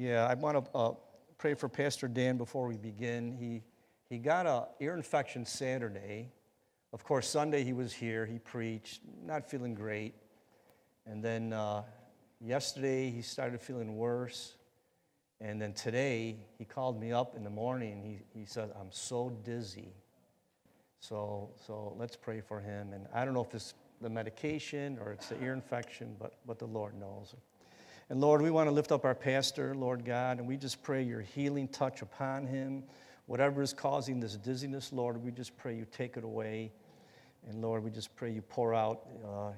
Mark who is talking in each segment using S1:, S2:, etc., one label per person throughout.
S1: Yeah, I want to uh, pray for Pastor Dan before we begin. He, he got a ear infection Saturday. Of course, Sunday he was here, he preached, not feeling great. And then uh, yesterday he started feeling worse. And then today he called me up in the morning. He, he said, I'm so dizzy. So, so let's pray for him. And I don't know if it's the medication or it's the ear infection, but, but the Lord knows. And Lord, we want to lift up our pastor, Lord God, and we just pray your healing touch upon him. Whatever is causing this dizziness, Lord, we just pray you take it away. And Lord, we just pray you pour out uh,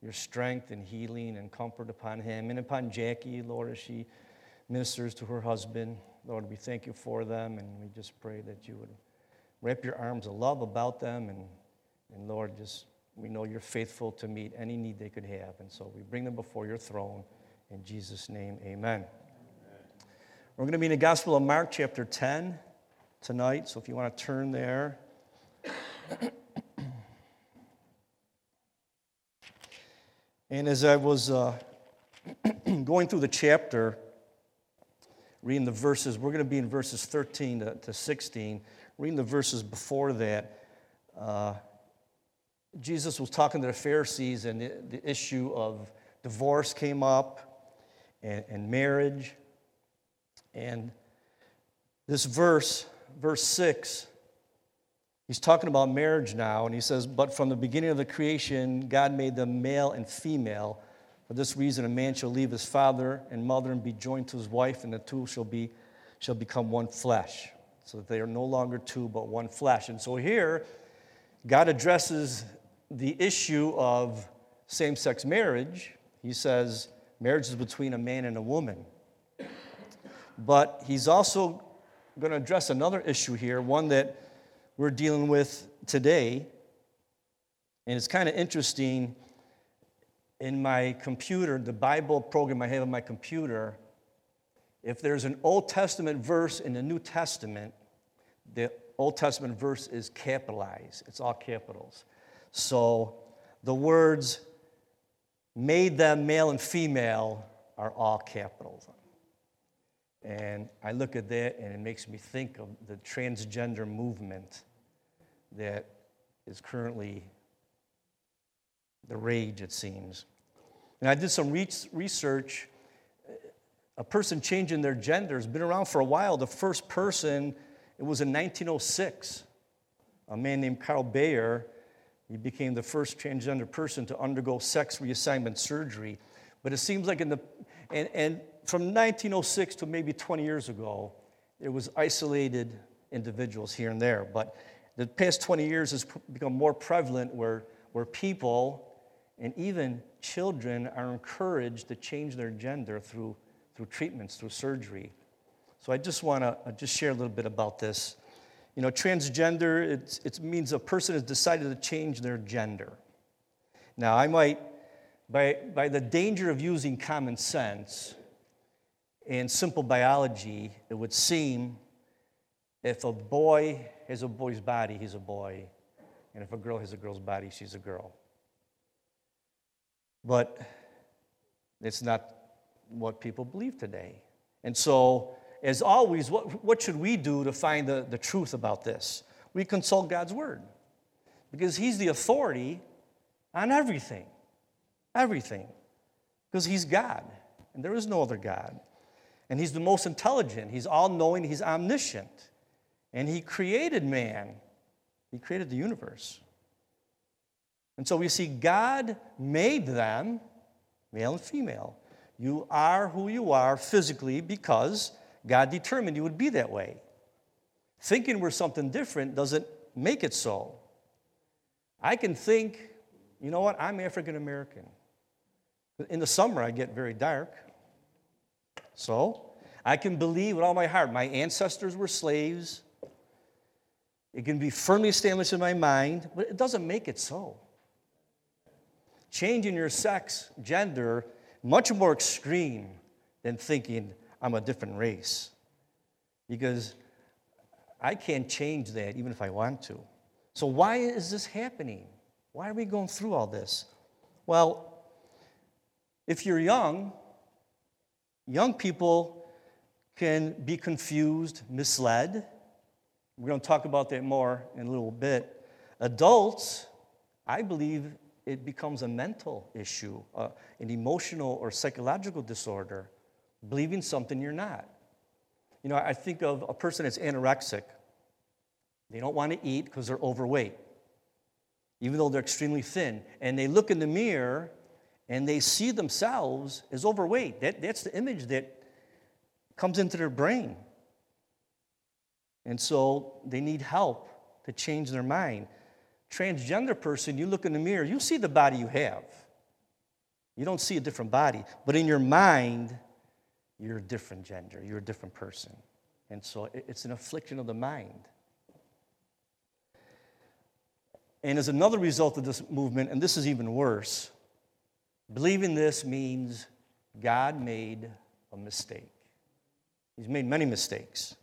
S1: your strength and healing and comfort upon him and upon Jackie, Lord, as she ministers to her husband. Lord, we thank you for them, and we just pray that you would wrap your arms of love about them. And, and Lord, just we know you're faithful to meet any need they could have. And so we bring them before your throne. In Jesus' name, amen. amen. We're going to be in the Gospel of Mark, chapter 10, tonight. So if you want to turn there. and as I was uh, going through the chapter, reading the verses, we're going to be in verses 13 to, to 16. Reading the verses before that, uh, Jesus was talking to the Pharisees, and the, the issue of divorce came up and, and marriage. And this verse, verse 6, he's talking about marriage now, and he says, But from the beginning of the creation, God made them male and female. For this reason, a man shall leave his father and mother and be joined to his wife, and the two shall, be, shall become one flesh. So that they are no longer two, but one flesh. And so here, God addresses the issue of same sex marriage. He says, Marriage is between a man and a woman. But he's also going to address another issue here, one that we're dealing with today. And it's kind of interesting. In my computer, the Bible program I have on my computer, if there's an Old Testament verse in the New Testament, the Old Testament verse is capitalized, it's all capitals. So the words made them male and female are all capitals. And I look at that and it makes me think of the transgender movement that is currently the rage, it seems. And I did some research. A person changing their gender has been around for a while. The first person, it was in 1906. A man named Carl Bayer he became the first transgender person to undergo sex reassignment surgery. But it seems like in the, and, and from 1906 to maybe 20 years ago, it was isolated individuals here and there. But the past 20 years has become more prevalent where, where people and even children are encouraged to change their gender through, through treatments, through surgery. So I just want to uh, just share a little bit about this. You know, transgender, it means a person has decided to change their gender. Now, I might, by, by the danger of using common sense and simple biology, it would seem if a boy has a boy's body, he's a boy. And if a girl has a girl's body, she's a girl. But it's not what people believe today. And so as always, what, what should we do to find the, the truth about this? We consult God's Word because He's the authority on everything. Everything. Because He's God, and there is no other God. And He's the most intelligent, He's all knowing, He's omniscient. And He created man, He created the universe. And so we see God made them, male and female. You are who you are physically because God determined you would be that way. Thinking we're something different doesn't make it so. I can think, you know what, I'm African American. In the summer, I get very dark. So, I can believe with all my heart my ancestors were slaves. It can be firmly established in my mind, but it doesn't make it so. Changing your sex, gender, much more extreme than thinking I'm a different race. Because I can't change that even if I want to. So, why is this happening? Why are we going through all this? Well, if you're young, young people can be confused, misled. We're going to talk about that more in a little bit. Adults, I believe it becomes a mental issue, uh, an emotional or psychological disorder, believing something you're not. You know, I think of a person that's anorexic. They don't want to eat because they're overweight, even though they're extremely thin. And they look in the mirror and they see themselves as overweight. That, that's the image that comes into their brain. And so they need help to change their mind. Transgender person, you look in the mirror, you see the body you have. You don't see a different body, but in your mind, you're a different gender, you're a different person. And so it's an affliction of the mind. And as another result of this movement, and this is even worse, believing this means God made a mistake. He's made many mistakes.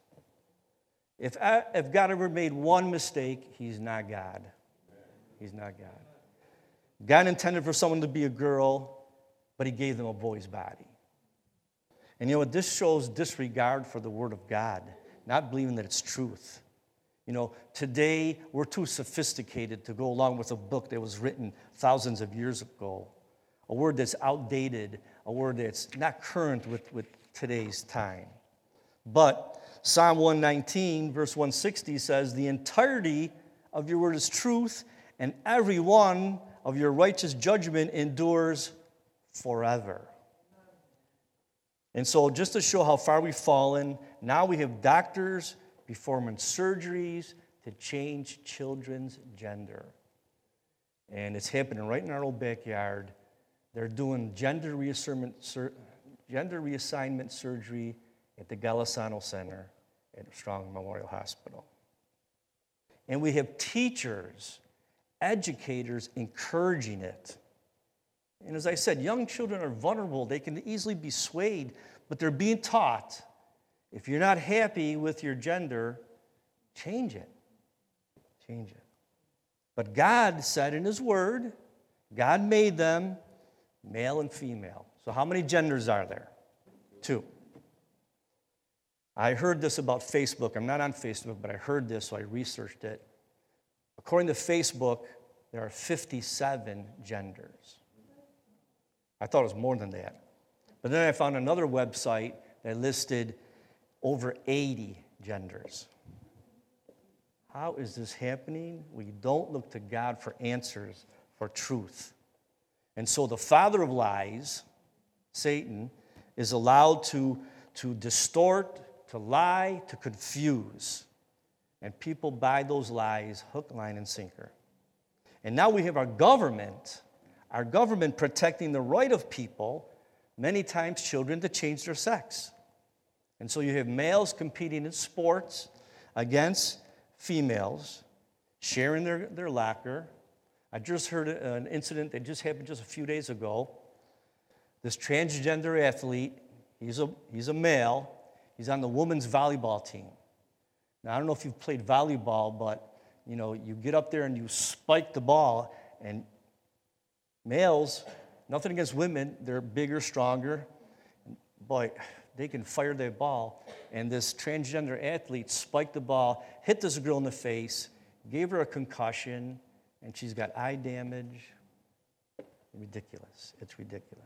S1: If, I, if God ever made one mistake, He's not God. He's not God. God intended for someone to be a girl, but He gave them a boy's body. And you know what? This shows disregard for the Word of God, not believing that it's truth. You know, today we're too sophisticated to go along with a book that was written thousands of years ago, a word that's outdated, a word that's not current with, with today's time. But Psalm 119, verse 160 says, The entirety of your word is truth, and every one of your righteous judgment endures forever. And so, just to show how far we've fallen, now we have doctors performing surgeries to change children's gender. And it's happening right in our old backyard. They're doing gender reassignment, gender reassignment surgery at the Golisano Center at Strong Memorial Hospital. And we have teachers, educators encouraging it. And as I said, young children are vulnerable. They can easily be swayed, but they're being taught if you're not happy with your gender, change it. Change it. But God said in His Word, God made them male and female. So, how many genders are there? Two. I heard this about Facebook. I'm not on Facebook, but I heard this, so I researched it. According to Facebook, there are 57 genders. I thought it was more than that. But then I found another website that listed over 80 genders. How is this happening? We don't look to God for answers, for truth. And so the father of lies, Satan, is allowed to, to distort, to lie, to confuse. And people buy those lies hook, line, and sinker. And now we have our government, our government protecting the right of people, many times children, to change their sex. And so you have males competing in sports against females, sharing their, their locker. I just heard an incident that just happened just a few days ago. This transgender athlete, he's a, he's a male, he's on the women's volleyball team. Now, I don't know if you've played volleyball, but you know, you get up there and you spike the ball, and males, nothing against women, they're bigger, stronger. Boy, they can fire their ball. And this transgender athlete spiked the ball, hit this girl in the face, gave her a concussion, and she's got eye damage. Ridiculous. It's ridiculous.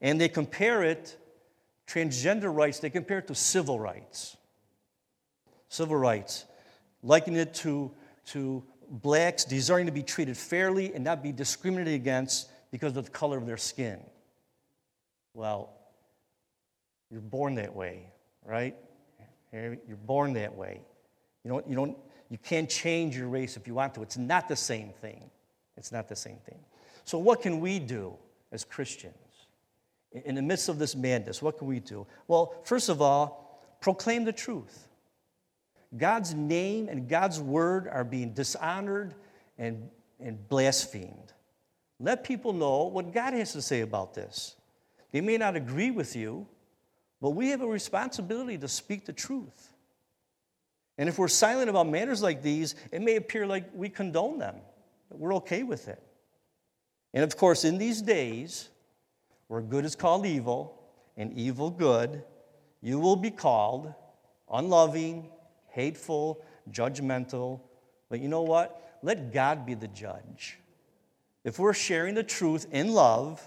S1: And they compare it, transgender rights, they compare it to civil rights. Civil rights. Liken it to, to blacks desiring to be treated fairly and not be discriminated against because of the color of their skin. Well, you're born that way, right? You're born that way. You don't, you don't, you can't change your race if you want to. It's not the same thing. It's not the same thing. So, what can we do as Christians in the midst of this madness? What can we do? Well, first of all, proclaim the truth. God's name and God's word are being dishonored and, and blasphemed. Let people know what God has to say about this. They may not agree with you, but we have a responsibility to speak the truth. And if we're silent about matters like these, it may appear like we condone them, we're okay with it. And of course, in these days, where good is called evil and evil good, you will be called unloving, hateful, judgmental. But you know what? Let God be the judge. If we're sharing the truth in love,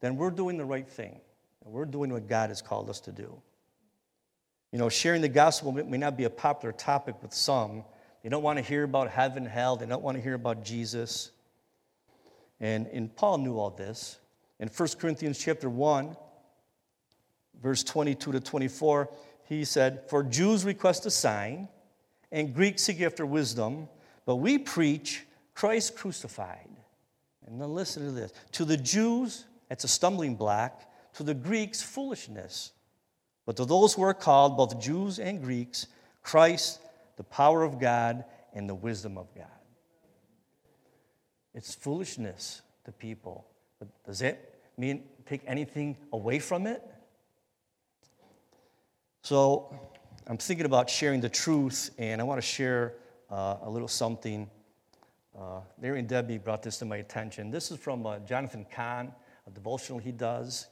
S1: then we're doing the right thing. We're doing what God has called us to do. You know, sharing the gospel may not be a popular topic with some. They don't want to hear about heaven, hell. They don't want to hear about Jesus. And, and Paul knew all this. In 1 Corinthians chapter 1, verse 22 to 24, he said, For Jews request a sign, and Greeks seek after wisdom, but we preach Christ crucified. And then listen to this. To the Jews, it's a stumbling block. To the Greeks, foolishness. But to those who are called, both Jews and Greeks, Christ, the power of God, and the wisdom of God. It's foolishness to people. But does it mean take anything away from it? So I'm thinking about sharing the truth, and I want to share uh, a little something. Uh, Larry and Debbie brought this to my attention. This is from uh, Jonathan Cahn, a devotional he does.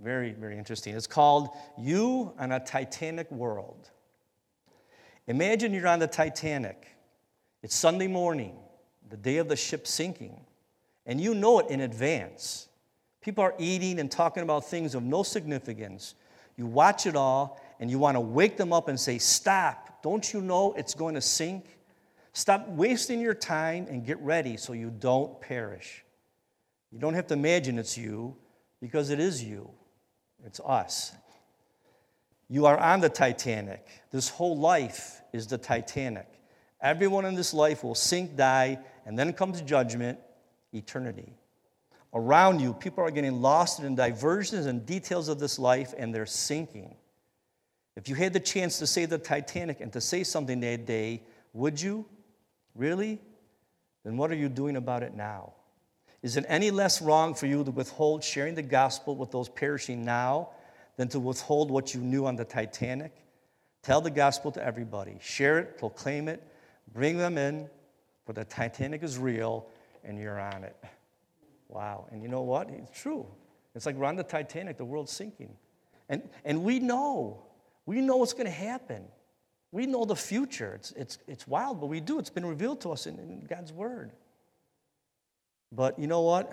S1: Very, very interesting. It's called You on a Titanic World. Imagine you're on the Titanic. It's Sunday morning, the day of the ship sinking, and you know it in advance. People are eating and talking about things of no significance. You watch it all, and you want to wake them up and say, Stop. Don't you know it's going to sink? Stop wasting your time and get ready so you don't perish. You don't have to imagine it's you because it is you, it's us. You are on the Titanic. This whole life is the Titanic. Everyone in this life will sink, die, and then comes judgment, eternity. Around you, people are getting lost in diversions and details of this life, and they're sinking. If you had the chance to say the Titanic and to say something that day, would you? Really? Then what are you doing about it now? Is it any less wrong for you to withhold sharing the gospel with those perishing now than to withhold what you knew on the Titanic? Tell the gospel to everybody. Share it, proclaim it, bring them in, for the Titanic is real and you're on it. Wow. And you know what? It's true. It's like we're on the Titanic, the world's sinking. And, and we know, we know what's going to happen. We know the future. It's, it's, it's wild, but we do. It's been revealed to us in, in God's Word. But you know what?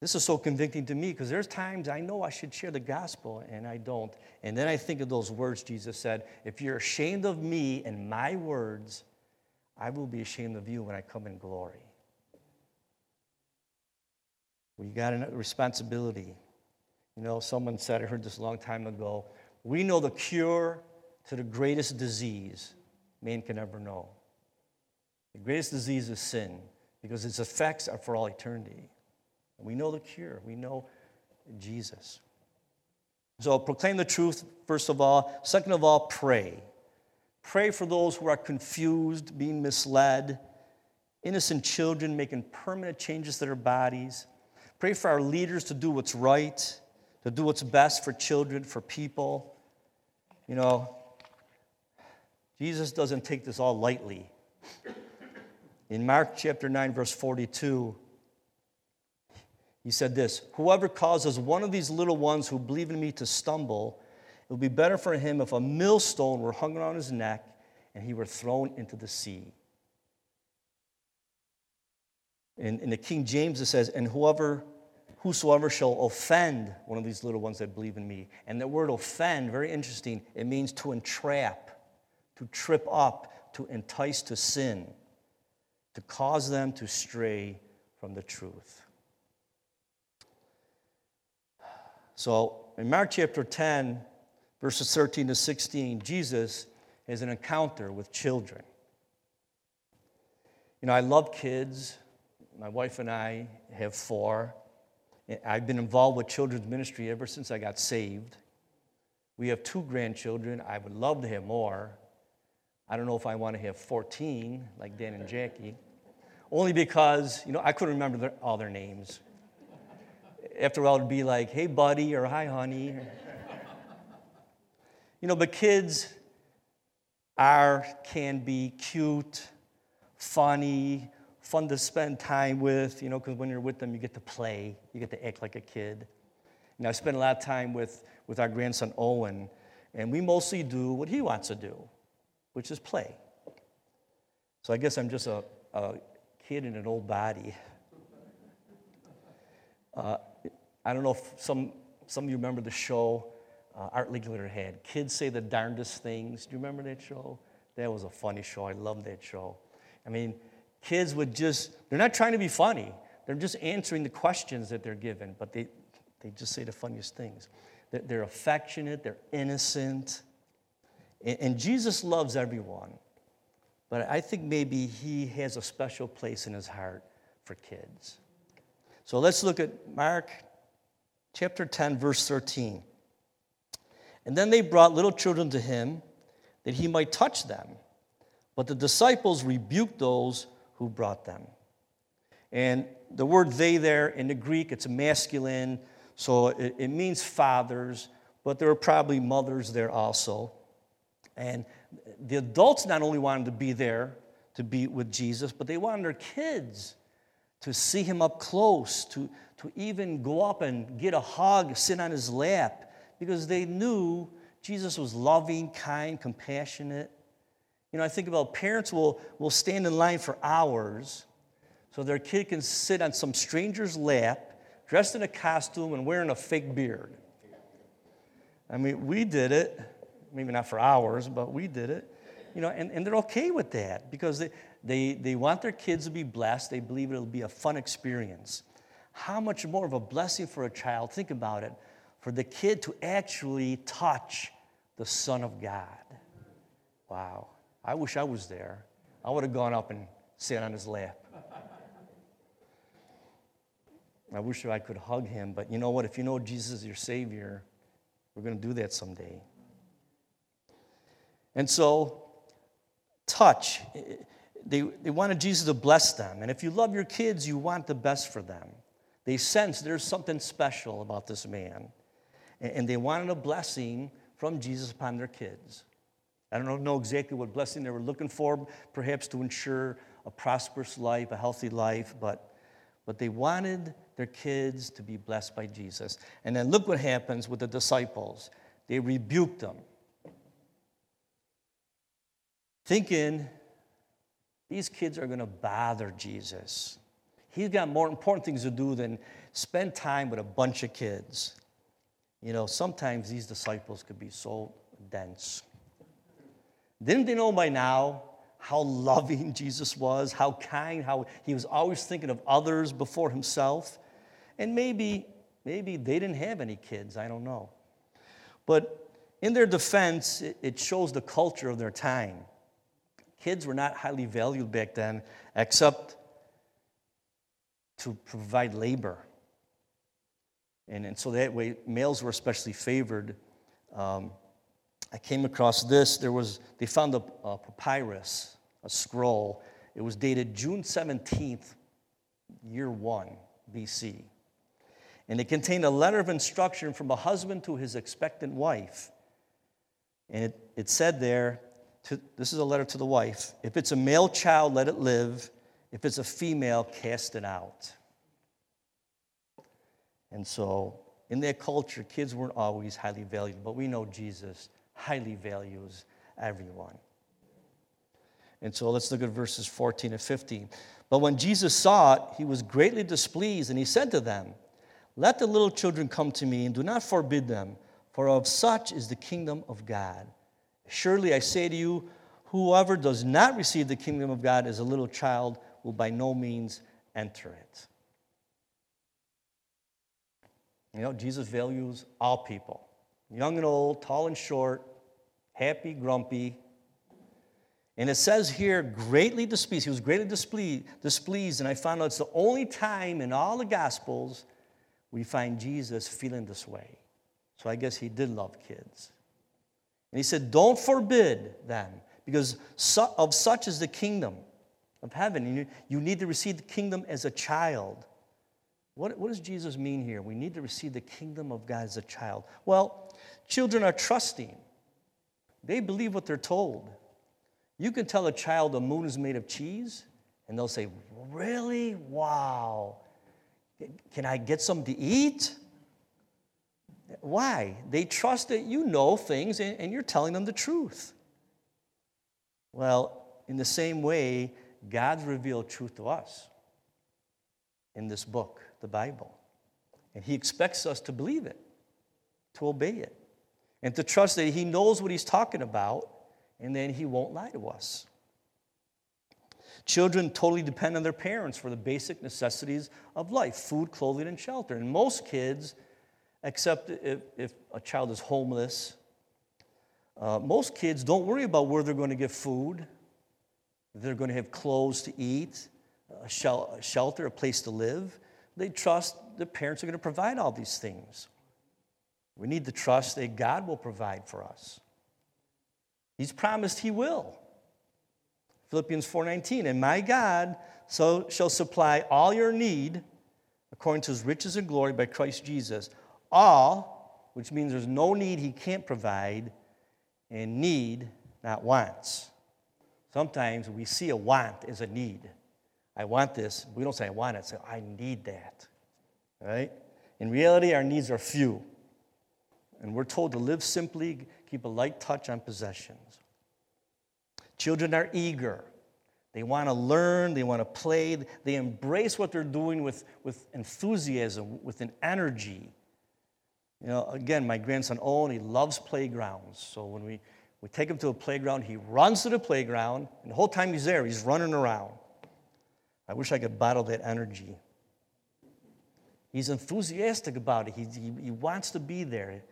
S1: This is so convicting to me because there's times I know I should share the gospel and I don't. And then I think of those words Jesus said If you're ashamed of me and my words, I will be ashamed of you when I come in glory. We got a responsibility. You know, someone said, I heard this a long time ago, we know the cure to the greatest disease man can ever know. The greatest disease is sin because its effects are for all eternity. And we know the cure, we know Jesus. So proclaim the truth, first of all. Second of all, pray. Pray for those who are confused, being misled, innocent children making permanent changes to their bodies. Pray for our leaders to do what's right, to do what's best for children, for people. You know, Jesus doesn't take this all lightly. In Mark chapter 9, verse 42, he said this Whoever causes one of these little ones who believe in me to stumble, it would be better for him if a millstone were hung around his neck and he were thrown into the sea. In, in the King James, it says, And whoever, whosoever shall offend one of these little ones that believe in me. And the word offend, very interesting, it means to entrap, to trip up, to entice to sin, to cause them to stray from the truth. So in Mark chapter 10, verses 13 to 16, Jesus has an encounter with children. You know, I love kids. My wife and I have four. I've been involved with children's ministry ever since I got saved. We have two grandchildren. I would love to have more. I don't know if I want to have 14 like Dan and Jackie, only because, you know, I couldn't remember their, all their names after all, it'd be like, hey, buddy, or hi, honey. you know, but kids are, can be cute, funny, fun to spend time with, you know, because when you're with them, you get to play, you get to act like a kid. And I spend a lot of time with, with our grandson Owen, and we mostly do what he wants to do, which is play. So I guess I'm just a, a kid in an old body. Uh, I don't know if some, some of you remember the show uh, Art Linkletter had. Kids say the darndest things. Do you remember that show? That was a funny show. I loved that show. I mean, kids would just, they're not trying to be funny. They're just answering the questions that they're given, but they, they just say the funniest things. They're, they're affectionate, they're innocent. And, and Jesus loves everyone. But I think maybe he has a special place in his heart for kids. So let's look at Mark chapter 10, verse 13. And then they brought little children to him that he might touch them. But the disciples rebuked those who brought them. And the word they there in the Greek, it's masculine, so it, it means fathers, but there were probably mothers there also. And the adults not only wanted to be there to be with Jesus, but they wanted their kids to see him up close, to, to even go up and get a hug, sit on his lap, because they knew Jesus was loving, kind, compassionate. You know, I think about parents will, will stand in line for hours so their kid can sit on some stranger's lap, dressed in a costume and wearing a fake beard. I mean, we did it, maybe not for hours, but we did it. You know, and, and they're okay with that because they, they, they want their kids to be blessed. They believe it'll be a fun experience. How much more of a blessing for a child, think about it, for the kid to actually touch the Son of God. Wow. I wish I was there. I would have gone up and sat on his lap. I wish I could hug him, but you know what? If you know Jesus is your Savior, we're going to do that someday. And so, touch. They, they wanted Jesus to bless them. And if you love your kids, you want the best for them. They sense there's something special about this man. And they wanted a blessing from Jesus upon their kids. I don't know exactly what blessing they were looking for, perhaps to ensure a prosperous life, a healthy life, but, but they wanted their kids to be blessed by Jesus. And then look what happens with the disciples. They rebuked them, thinking these kids are going to bother Jesus. He's got more important things to do than spend time with a bunch of kids. You know, sometimes these disciples could be so dense. Didn't they know by now how loving Jesus was, how kind, how he was always thinking of others before himself? And maybe, maybe they didn't have any kids, I don't know. But in their defense, it shows the culture of their time. Kids were not highly valued back then, except to provide labor. And, and so that way, males were especially favored. Um, I came across this. There was, they found a, a papyrus, a scroll. It was dated June 17th, year 1 BC. And it contained a letter of instruction from a husband to his expectant wife. And it, it said there, to, this is a letter to the wife if it's a male child, let it live. If it's a female, cast it out. And so, in their culture, kids weren't always highly valued, but we know Jesus highly values everyone. And so let's look at verses 14 and 15. But when Jesus saw it, he was greatly displeased, and he said to them, Let the little children come to me, and do not forbid them, for of such is the kingdom of God. Surely I say to you, whoever does not receive the kingdom of God as a little child will by no means enter it. You know, Jesus values all people young and old, tall and short, happy, grumpy. And it says here, greatly displeased. He was greatly displeased. And I found out it's the only time in all the Gospels we find Jesus feeling this way. So I guess he did love kids. And he said, Don't forbid them, because of such is the kingdom of heaven. You need to receive the kingdom as a child. What, what does Jesus mean here? We need to receive the kingdom of God as a child. Well, children are trusting, they believe what they're told. You can tell a child the moon is made of cheese, and they'll say, Really? Wow. Can I get some to eat? Why? They trust that you know things and, you're telling them the truth. Well, in the same way, God's revealed truth to us in this book, the Bible. And He expects us to believe it, to obey it, and to trust that He knows what He's talking about, and then He won't lie to us. Children totally depend on their parents for the basic necessities of life food, clothing, and shelter. And most kids, except if, if a child is homeless, uh, most kids don't worry about where they're going to get food, they're going to have clothes to eat, a, a shelter, a place to live. They trust the parents are going to provide all these things. We need to trust that God will provide for us. He's promised He will. Philippians 4:19, and my God so shall supply all your need according to his riches and glory by Christ Jesus. All, which means there's no need he can't provide, and need, not wants. Sometimes we see a want as a need. I want this. We don't say I want it, say I need that. Right? In reality, our needs are few. And we're told to live simply, keep a light touch on possessions. Children are eager. They want to learn, they want to play, they embrace what they're doing with, with enthusiasm, with an energy. You know, again, my grandson Owen, he loves playgrounds. So when we, we take him to a playground, he runs to the playground, and the whole time he's there, he's running around. I wish I could bottle that energy. He's enthusiastic about it, he, he, he wants to be there.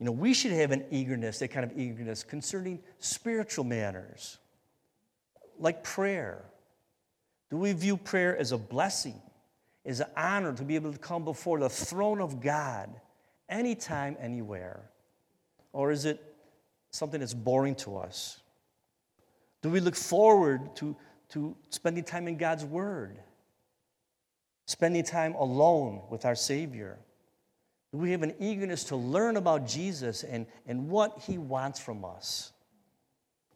S1: You know, we should have an eagerness, that kind of eagerness concerning spiritual matters, like prayer. Do we view prayer as a blessing, as an honor to be able to come before the throne of God anytime, anywhere? Or is it something that's boring to us? Do we look forward to, to spending time in God's Word? Spending time alone with our Savior? Do we have an eagerness to learn about Jesus and, and what he wants from us?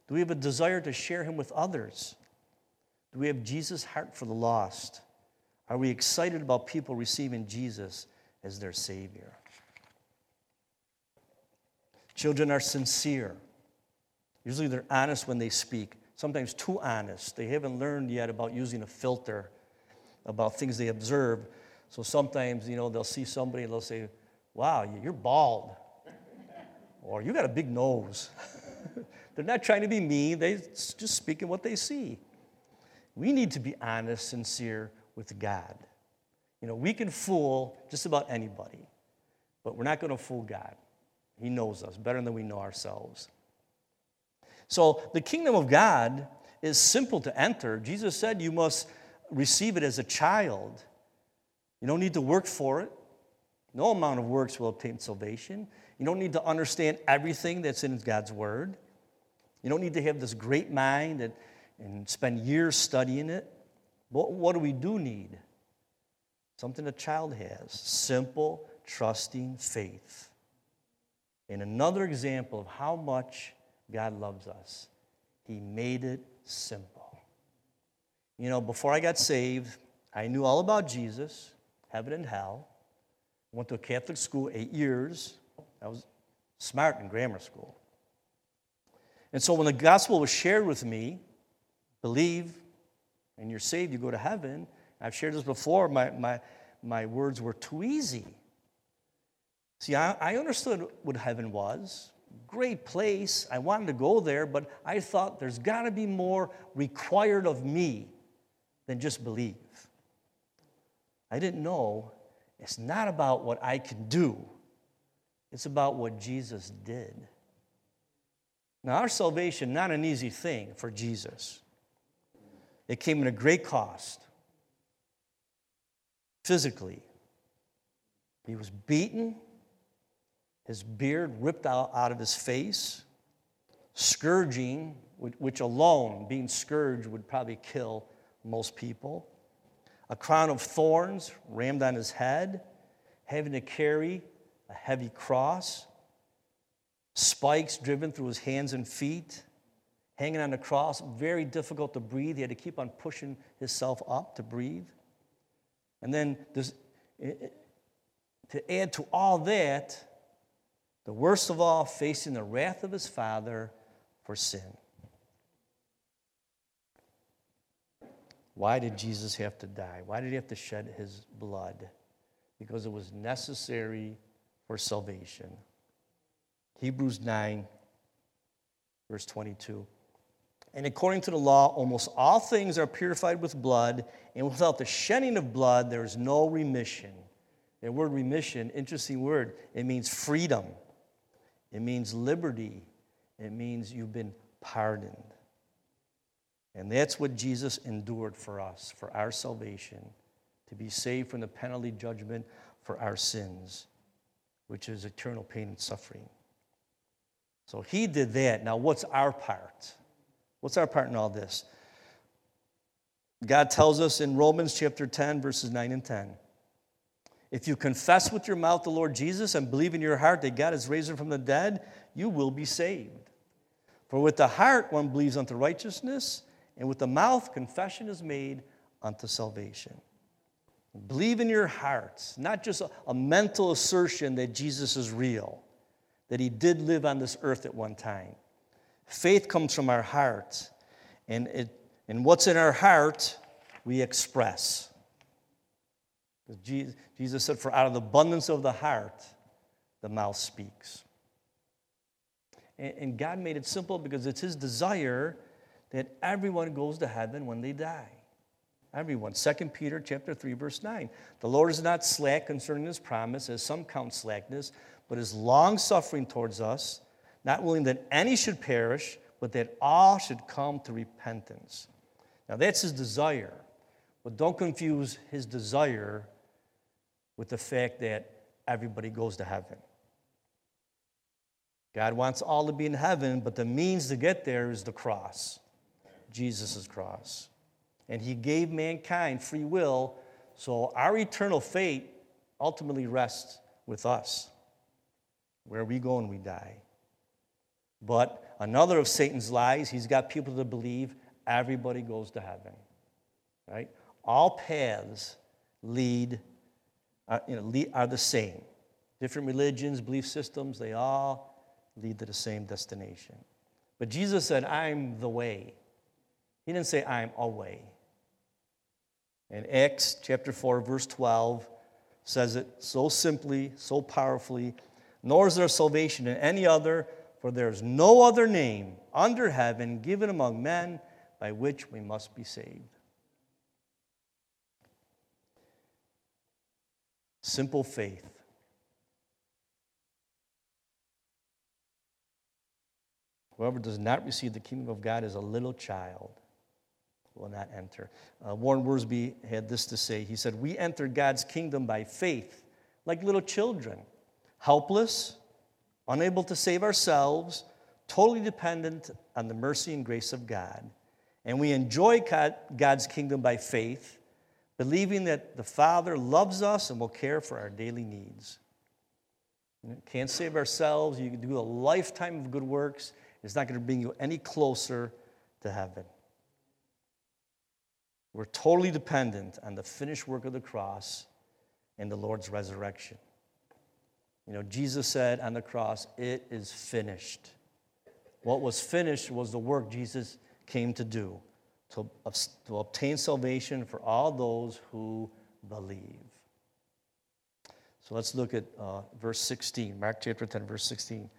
S1: Do we have a desire to share him with others? Do we have Jesus' heart for the lost? Are we excited about people receiving Jesus as their Savior? Children are sincere. Usually they're honest when they speak, sometimes too honest. They haven't learned yet about using a filter about things they observe. So sometimes, you know, they'll see somebody and they'll say, wow, you're bald. Or you got a big nose. They're not trying to be mean, they're just speaking what they see. We need to be honest, sincere with God. You know, we can fool just about anybody, but we're not going to fool God. He knows us better than we know ourselves. So the kingdom of God is simple to enter. Jesus said you must receive it as a child. You don't need to work for it. No amount of works will obtain salvation. You don't need to understand everything that's in God's Word. You don't need to have this great mind and, and spend years studying it. But what do we do need? Something a child has simple, trusting faith. And another example of how much God loves us, He made it simple. You know, before I got saved, I knew all about Jesus, heaven and hell. Went to a Catholic school eight years. I was smart in grammar school. And so when the gospel was shared with me, believe and you're saved, you go to heaven. I've shared this before, my, my, my words were too easy. See, I, I understood what heaven was. Great place. I wanted to go there, but I thought there's got to be more required of me than just believe. I didn't know it's not about what I can do, it's about what Jesus did. Now, our salvation, not an easy thing for Jesus. It came at a great cost. Physically, he was beaten, his beard ripped out, out of his face, scourging, which alone, being scourged, would probably kill most people a crown of thorns rammed on his head, having to carry a heavy cross, spikes driven through his hands and feet, hanging on the cross, very difficult to breathe. He had to keep on pushing himself up to breathe. And then to add to all that, The worst of all, facing the wrath of his Father for sin. Why did Jesus have to die? Why did he have to shed his blood? Because it was necessary for salvation. Hebrews 9, verse 22. And according to the law, almost all things are purified with blood, and without the shedding of blood, there is no remission. The word remission, interesting word, it means freedom, it means liberty, it means you've been pardoned. And that's what Jesus endured for us, for our salvation, to be saved from the penalty judgment for our sins, which is eternal pain and suffering. So he did that. Now, what's our part? What's our part in all this? God tells us in Romans chapter 10, verses 9 and 10. If you confess with your mouth the Lord Jesus and believe in your heart that God has raised him from the dead, you will be saved. For with the heart one believes unto righteousness, and with the mouth confession is made unto salvation. Believe in your hearts, not just a, mental assertion that Jesus is real, that he did live on this earth at one time. Faith comes from our heart, and, it, and what's in our heart, we express. Jesus said, For out of the abundance of the heart, the mouth speaks. And God made it simple because it's His desire that everyone goes to heaven when they die. Everyone. 2 Peter chapter 3, verse 9. The Lord is not slack concerning his promise, as some count slackness, but is long suffering towards us, not willing that any should perish, but that all should come to repentance. Now that's his desire. But don't confuse his desire with the fact that everybody goes to heaven. God wants all to be in heaven, but the means to get there is the cross. Jesus' cross. And he gave mankind free will, so our eternal fate ultimately rests with us, where we go and we die. But another of Satan's lies, he's got people to believe everybody goes to heaven. Right? All paths lead, uh, you know, lead, are the same. Different religions, belief systems, they all lead to the same destination. But Jesus said, I'm the way. He didn't say, I'm away. And Acts chapter 4, verse 12 says it so simply, so powerfully. Nor is there salvation in any other, for there is no other name under heaven given among men by which we must be saved. Simple faith. Whoever does not receive the kingdom of God is a little child will not enter. Uh, Warren Wiersbe had this to say. He said, We enter God's kingdom by faith, like little children, helpless, unable to save ourselves, totally dependent on the mercy and grace of God. And we enjoy God's kingdom by faith, believing that the Father loves us and will care for our daily needs. Can't save ourselves. You can do a lifetime of good works. It's not going to bring you any closer to heaven. We're totally dependent on the finished work of the cross and the Lord's resurrection. You know, Jesus said on the cross, It is finished. What was finished was the work Jesus came to do, to, to obtain salvation for all those who believe. So let's look at uh, verse 16, Mark chapter 10, verse 16.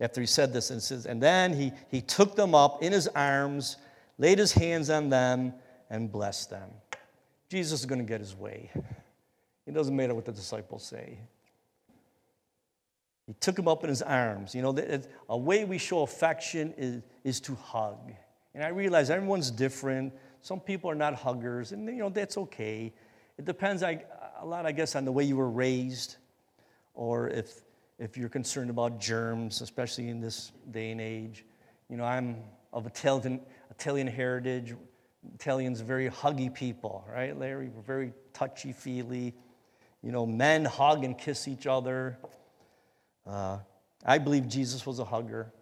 S1: After he said this, and says, And then he, he took them up in his arms, laid his hands on them, and bless them. Jesus is going to get his way. It doesn't matter what the disciples say. He took him up in his arms. You know, a way we show affection is, is to hug. And I realize everyone's different. Some people are not huggers, and you know, that's okay. It depends I, a lot, I guess, on the way you were raised, or if, if you're concerned about germs, especially in this day and age. You know, I'm of Italian, Italian heritage. Italians are very huggy people, right, Larry? We're very touchy feely. You know, men hug and kiss each other. Uh, I believe Jesus was a hugger.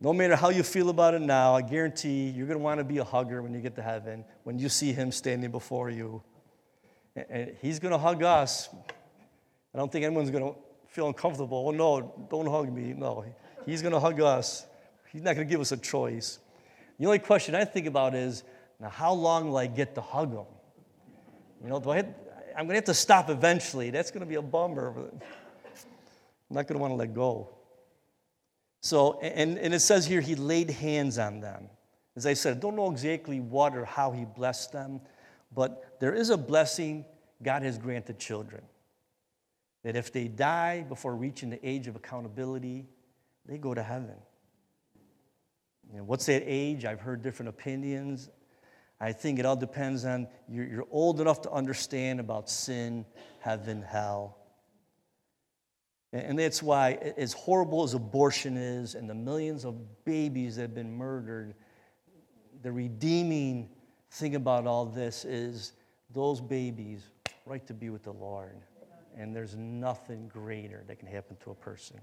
S1: No matter how you feel about it now, I guarantee you're going to want to be a hugger when you get to heaven, when you see him standing before you. And he's going to hug us. I don't think anyone's going to feel uncomfortable. Oh, no, don't hug me. No, he's going to hug us. He's not going to give us a choice. The only question I think about is now, how long will I get to hug him? You know, do I have, I'm going to have to stop eventually. That's going to be a bummer. I'm not going to want to let go. So, and, and it says here, he laid hands on them. As I said, I don't know exactly what or how he blessed them, but there is a blessing God has granted children. That if they die before reaching the age of accountability, they go to heaven. You know, what's that age? I've heard different opinions. I think it all depends on you're, you're old enough to understand about sin, heaven, hell. And that's why, as horrible as abortion is and the millions of babies that have been murdered, the redeeming thing about all this is those babies right to be with the Lord. And there's nothing greater that can happen to a person.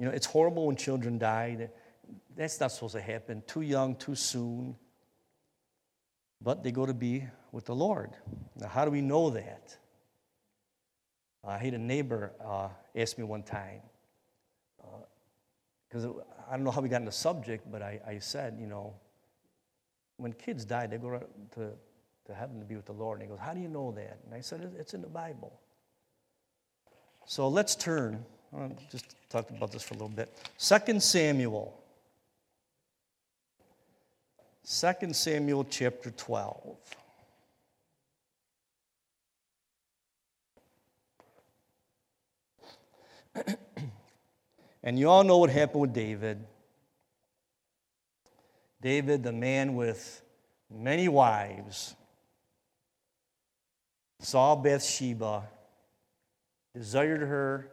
S1: You know, it's horrible when children die. That's not supposed to happen. Too young, too soon. But they go to be with the Lord. Now, how do we know that? I had a neighbor uh, ask me one time, because uh, I don't know how we got in the subject, but I, I said, you know, when kids die, they go to, to heaven to be with the Lord. And he goes, How do you know that? And I said, It's in the Bible. So let's turn. I'll just talk about this for a little bit. 2 Samuel. 2 Samuel chapter 12. and you all know what happened with David. David, the man with many wives, saw Bathsheba, desired her,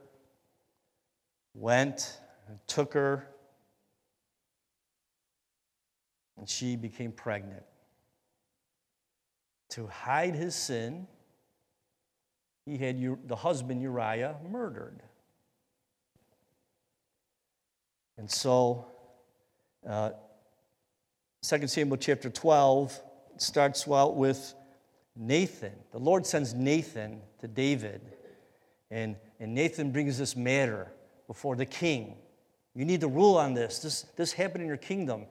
S1: went and took her, and she became pregnant. To hide his sin, he had the husband Uriah murdered. And so, uh, 2 Samuel chapter 12 starts out with Nathan. The Lord sends Nathan to David, and, and Nathan brings this matter before the king. You need to rule on this. this. This happened in your kingdom.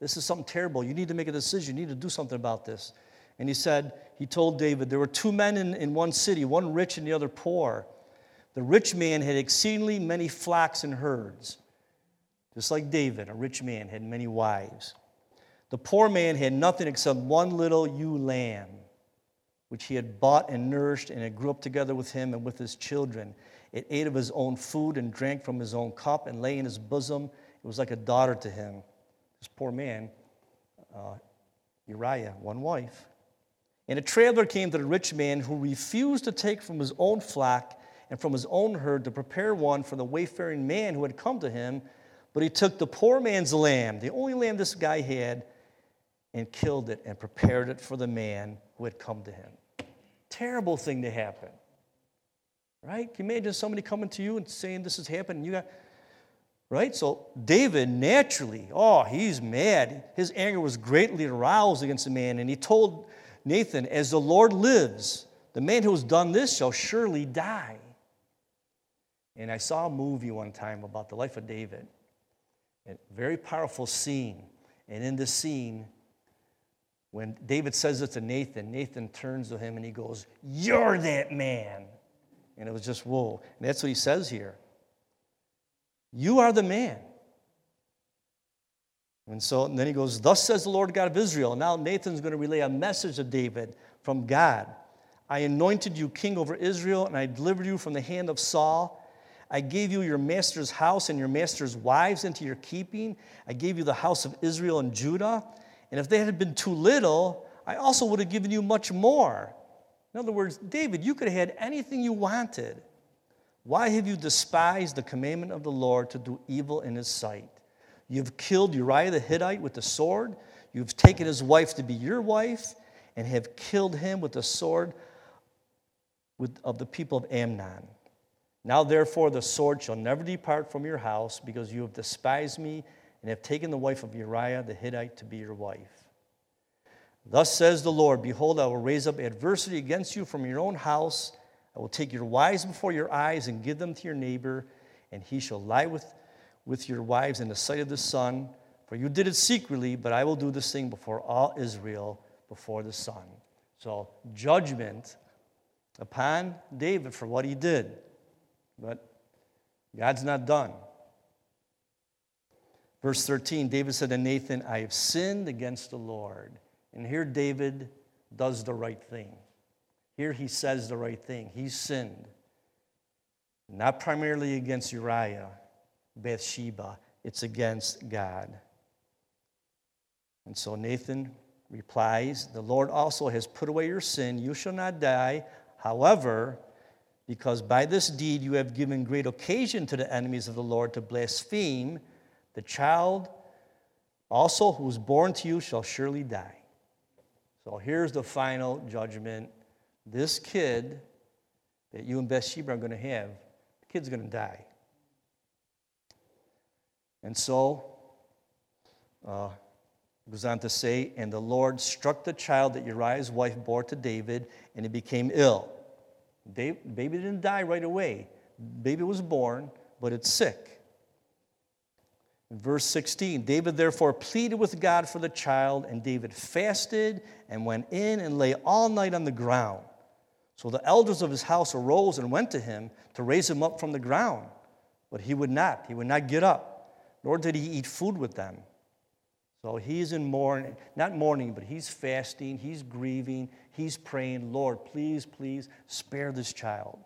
S1: This is something terrible. You need to make a decision. You need to do something about this. And he said, he told David, there were two men in, in one city, one rich and the other poor. The rich man had exceedingly many flocks and herds. Just like David, a rich man had many wives. The poor man had nothing except one little ewe lamb, which he had bought and nourished, and it grew up together with him and with his children. It ate of his own food and drank from his own cup and lay in his bosom. It was like a daughter to him. This poor man, uh, Uriah, one wife. And a traveler came to the rich man who refused to take from his own flock and from his own herd to prepare one for the wayfaring man who had come to him but he took the poor man's lamb, the only lamb this guy had, and killed it and prepared it for the man who had come to him. Terrible thing to happen. Right? Can you imagine somebody coming to you and saying this has happened and you got right? So David naturally, oh, he's mad. His anger was greatly aroused against the man, and he told Nathan, As the Lord lives, the man who has done this shall surely die. And I saw a movie one time about the life of David. A very powerful scene. And in this scene, when David says it to Nathan, Nathan turns to him and he goes, You're that man. And it was just, whoa. And that's what he says here. You are the man. And so and then he goes, Thus says the Lord God of Israel. Now Nathan's going to relay a message to David from God. I anointed you king over Israel, and I delivered you from the hand of Saul I gave you your master's house and your master's wives into your keeping. I gave you the house of Israel and Judah. And if they had been too little, I also would have given you much more. In other words, David, you could have had anything you wanted. Why have you despised the commandment of the Lord to do evil in his sight? You've killed Uriah the Hittite with the sword. You've taken his wife to be your wife and have killed him with the sword of the people of Ammon. Now, therefore, the sword shall never depart from your house, because you have despised me and have taken the wife of Uriah the Hittite to be your wife. Thus says the Lord Behold, I will raise up adversity against you from your own house. I will take your wives before your eyes and give them to your neighbor, and he shall lie with, with your wives in the sight of the sun. For you did it secretly, but I will do this thing before all Israel, before the sun. So, judgment upon David for what he did. But God's not done. Verse 13 David said to Nathan, I have sinned against the Lord. And here David does the right thing. Here he says the right thing. He's sinned. Not primarily against Uriah, Bathsheba, it's against God. And so Nathan replies, The Lord also has put away your sin. You shall not die. However, because by this deed you have given great occasion to the enemies of the Lord to blaspheme, the child also who is born to you shall surely die. So here's the final judgment. This kid that you and Bathsheba are going to have, the kid's going to die. And so, uh, goes on to say, and the Lord struck the child that Uriah's wife bore to David, and he became ill. baby didn't die right away. Baby was born, but it's sick. Verse 16, David therefore pleaded with God for the child, and David fasted and went in and lay all night on the ground. So the elders of his house arose and went to him to raise him up from the ground. But he would not. He would not get up, nor did he eat food with them. So he's in mourning, not mourning, but he's fasting, he's grieving, he's praying, Lord, please, please spare this child.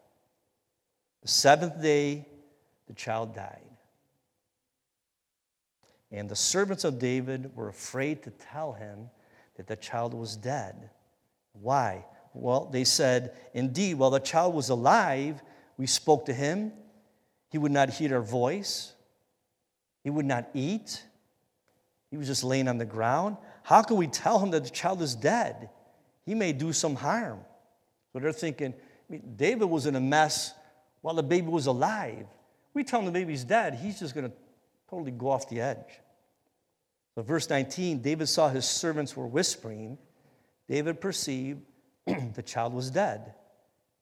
S1: The seventh day, the child died. And the servants of David were afraid to tell him that the child was dead. Why? Well, they said, Indeed, while the child was alive, we spoke to him. He would not heed our voice, he would not eat. He was just laying on the ground. How can we tell him that the child is dead? He may do some harm. So they're thinking, I mean, David was in a mess while the baby was alive. We tell him the baby's dead, he's just going to totally go off the edge. So, verse 19 David saw his servants were whispering. David perceived the child was dead.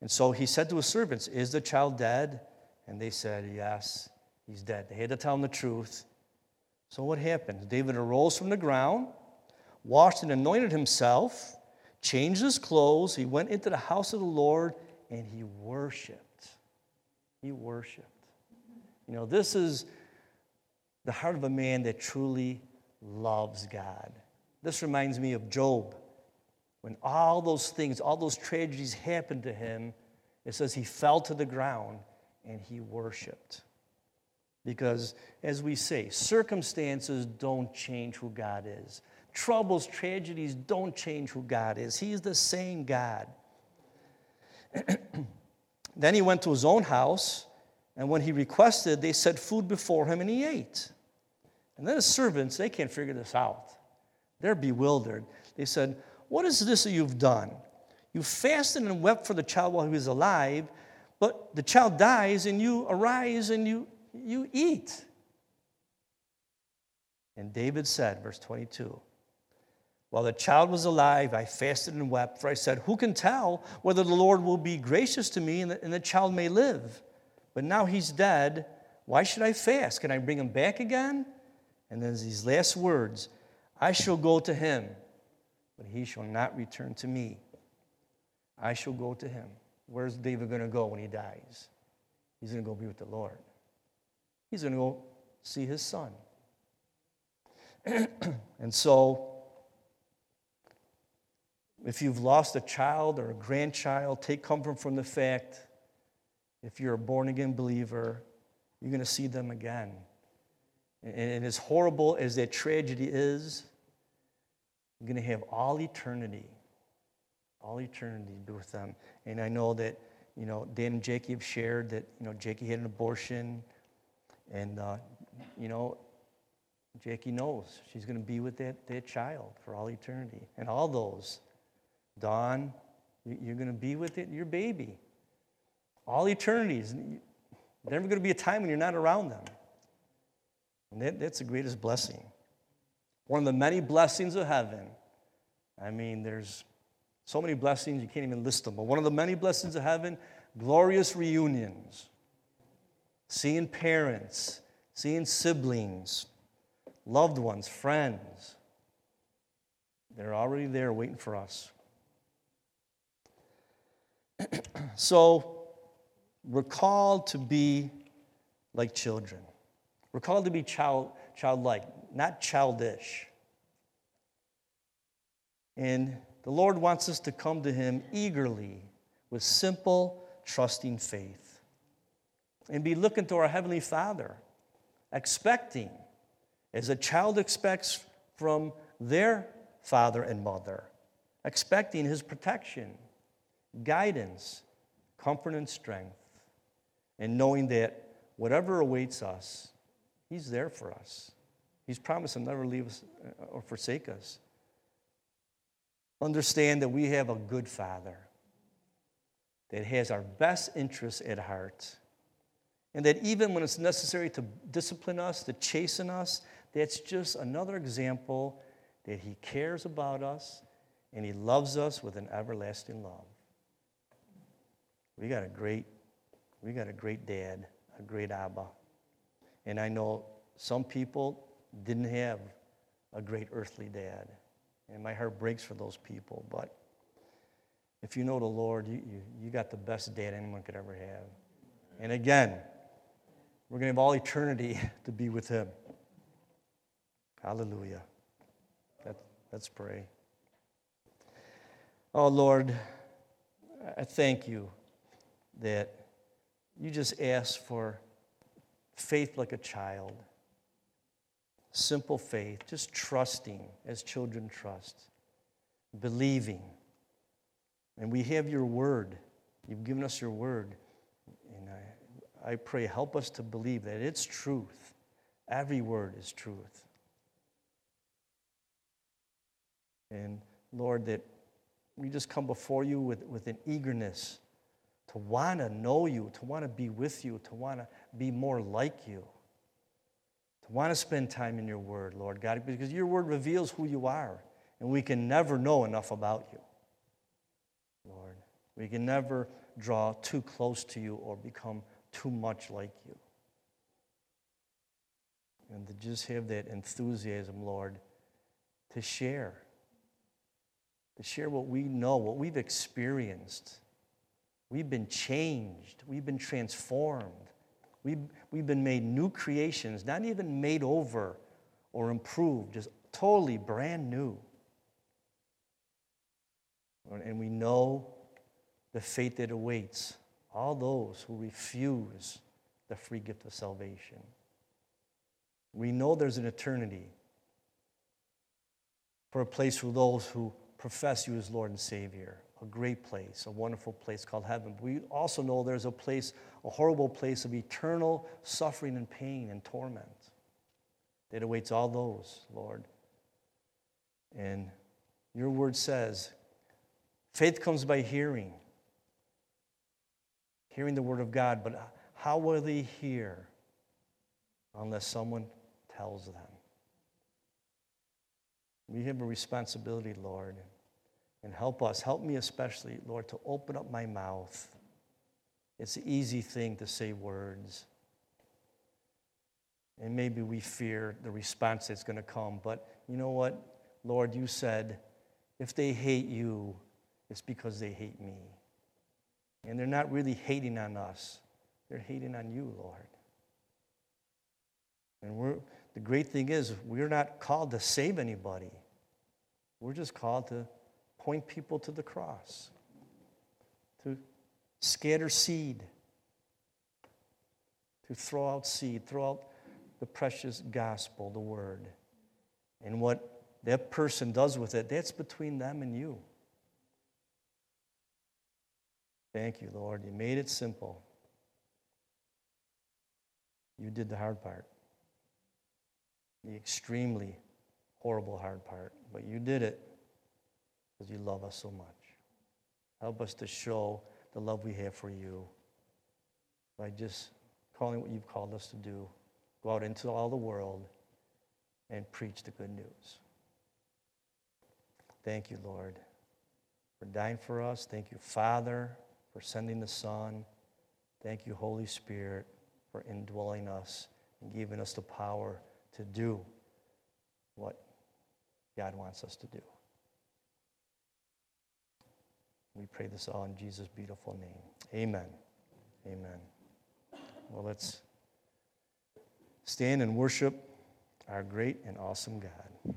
S1: And so he said to his servants, Is the child dead? And they said, Yes, he's dead. They had to tell him the truth. So, what happened? David arose from the ground, washed and anointed himself, changed his clothes. He went into the house of the Lord and he worshiped. He worshiped. You know, this is the heart of a man that truly loves God. This reminds me of Job. When all those things, all those tragedies happened to him, it says he fell to the ground and he worshiped. Because, as we say, circumstances don't change who God is. Troubles, tragedies don't change who God is. He's the same God. then he went to his own house, and when he requested, they set food before him, and he ate. And then his servants, they can't figure this out. They're bewildered. They said, What is this that you've done? You fasted and wept for the child while he was alive, but the child dies, and you arise and you, you eat. And David said, verse 22, While the child was alive, I fasted and wept, for I said, Who can tell whether the Lord will be gracious to me and the, and the child may live? But now he's dead. Why should I fast? Can I bring him back again? And then these last words I shall go to him, but he shall not return to me. I shall go to him. Where's David going to go when he dies? He's going to go be with the Lord. He's going to go see his son. and so, if you've lost a child or a grandchild, take comfort from the fact if you're a born again believer, you're going to see them again. And as horrible as that tragedy is, you're going to have all eternity, all eternity with them. And I know that, you know, Dan and Jackie have shared that, you know, Jackie had an abortion. And, uh, you know, Jackie knows she's going to be with that, that child for all eternity. And all those, Dawn, you're going to be with it, your baby. All eternities. There's never going to be a time when you're not around them. And that, that's the greatest blessing. One of the many blessings of heaven. I mean, there's so many blessings, you can't even list them. But one of the many blessings of heaven, glorious reunions, seeing parents, seeing siblings, loved ones, friends. They're already there waiting for us. so, we're called to be like children. We're called to be child, childlike, not childish. And the Lord wants us to come to Him eagerly with simple, trusting faith and be looking to our Heavenly Father, expecting, as a child expects from their father and mother, expecting His protection, guidance, comfort, and strength, and knowing that whatever awaits us, He's there for us. He's promised to never leave us uh, or forsake us. Understand that we have a good Father that has our best interests at heart. And that even when it's necessary to discipline us, to chasten us, that's just another example that He cares about us and He loves us with an everlasting love. We got a great, we got a great dad, a great Abba. And I know some people didn't have a great earthly dad. And my heart breaks for those people. But if you know the Lord, you, you, you got the best dad anyone could ever have. And again, we're going to have all eternity to be with Him. Hallelujah. Let, let's pray. Oh, Lord, I thank you that you just ask for faith like a child simple faith, just trusting as children trust, believing. And we have your word. You've given us your word. And I, I pray, help us to believe that it's truth. Every word is truth. And Lord, that we just come before you with, with an eagerness to want to know you, to want to be with you, to want to be more like you to want to spend time in your word, Lord God, because your word reveals who you are, and we can never know enough about you, Lord. We can never draw too close to you or become too much like you. And to just have that enthusiasm, Lord, to share. To share what we know, what we've experienced. We've been changed, we've been transformed. We've, we've been made new creations, not even made over or improved, just totally brand new. And we know the fate that awaits all those who refuse the free gift of salvation. We know there's an eternity for a place for those who profess you as Lord and Savior a great place, a wonderful place called heaven. we also know there's a place, a horrible place of eternal suffering and pain and torment that awaits all those, Lord. And your word says, faith comes by hearing, hearing the word of God, but how will they hear unless someone tells them? We have a responsibility, Lord. And help us, help me especially, Lord, to open up my mouth. It's an easy thing to say words. And maybe we fear the response that's going to come. But you know what, Lord, you said, if they hate you, it's because they hate me. And they're not really hating on us, they're hating on you, Lord. And we're, the great thing is, we're not called to save anybody, we're just called to point people to the cross, to scatter seed, to throw out seed, throw out the precious gospel, the word. And what that person does with it, that's between them and you. Thank you, Lord. You made it simple. You did the hard part, the extremely horrible hard part, but you did it because you love us so much. Help us to show the love we have for you by just calling what you've called us to do. Go out into all the world and preach the good news. Thank you, Lord, for dying for us. Thank you, Father, for sending the Son. Thank you, Holy Spirit, for indwelling us and giving us the power to do what God wants us to do. We pray this all in Jesus' beautiful name. Amen. Amen. Well, let's stand and worship our great and awesome God.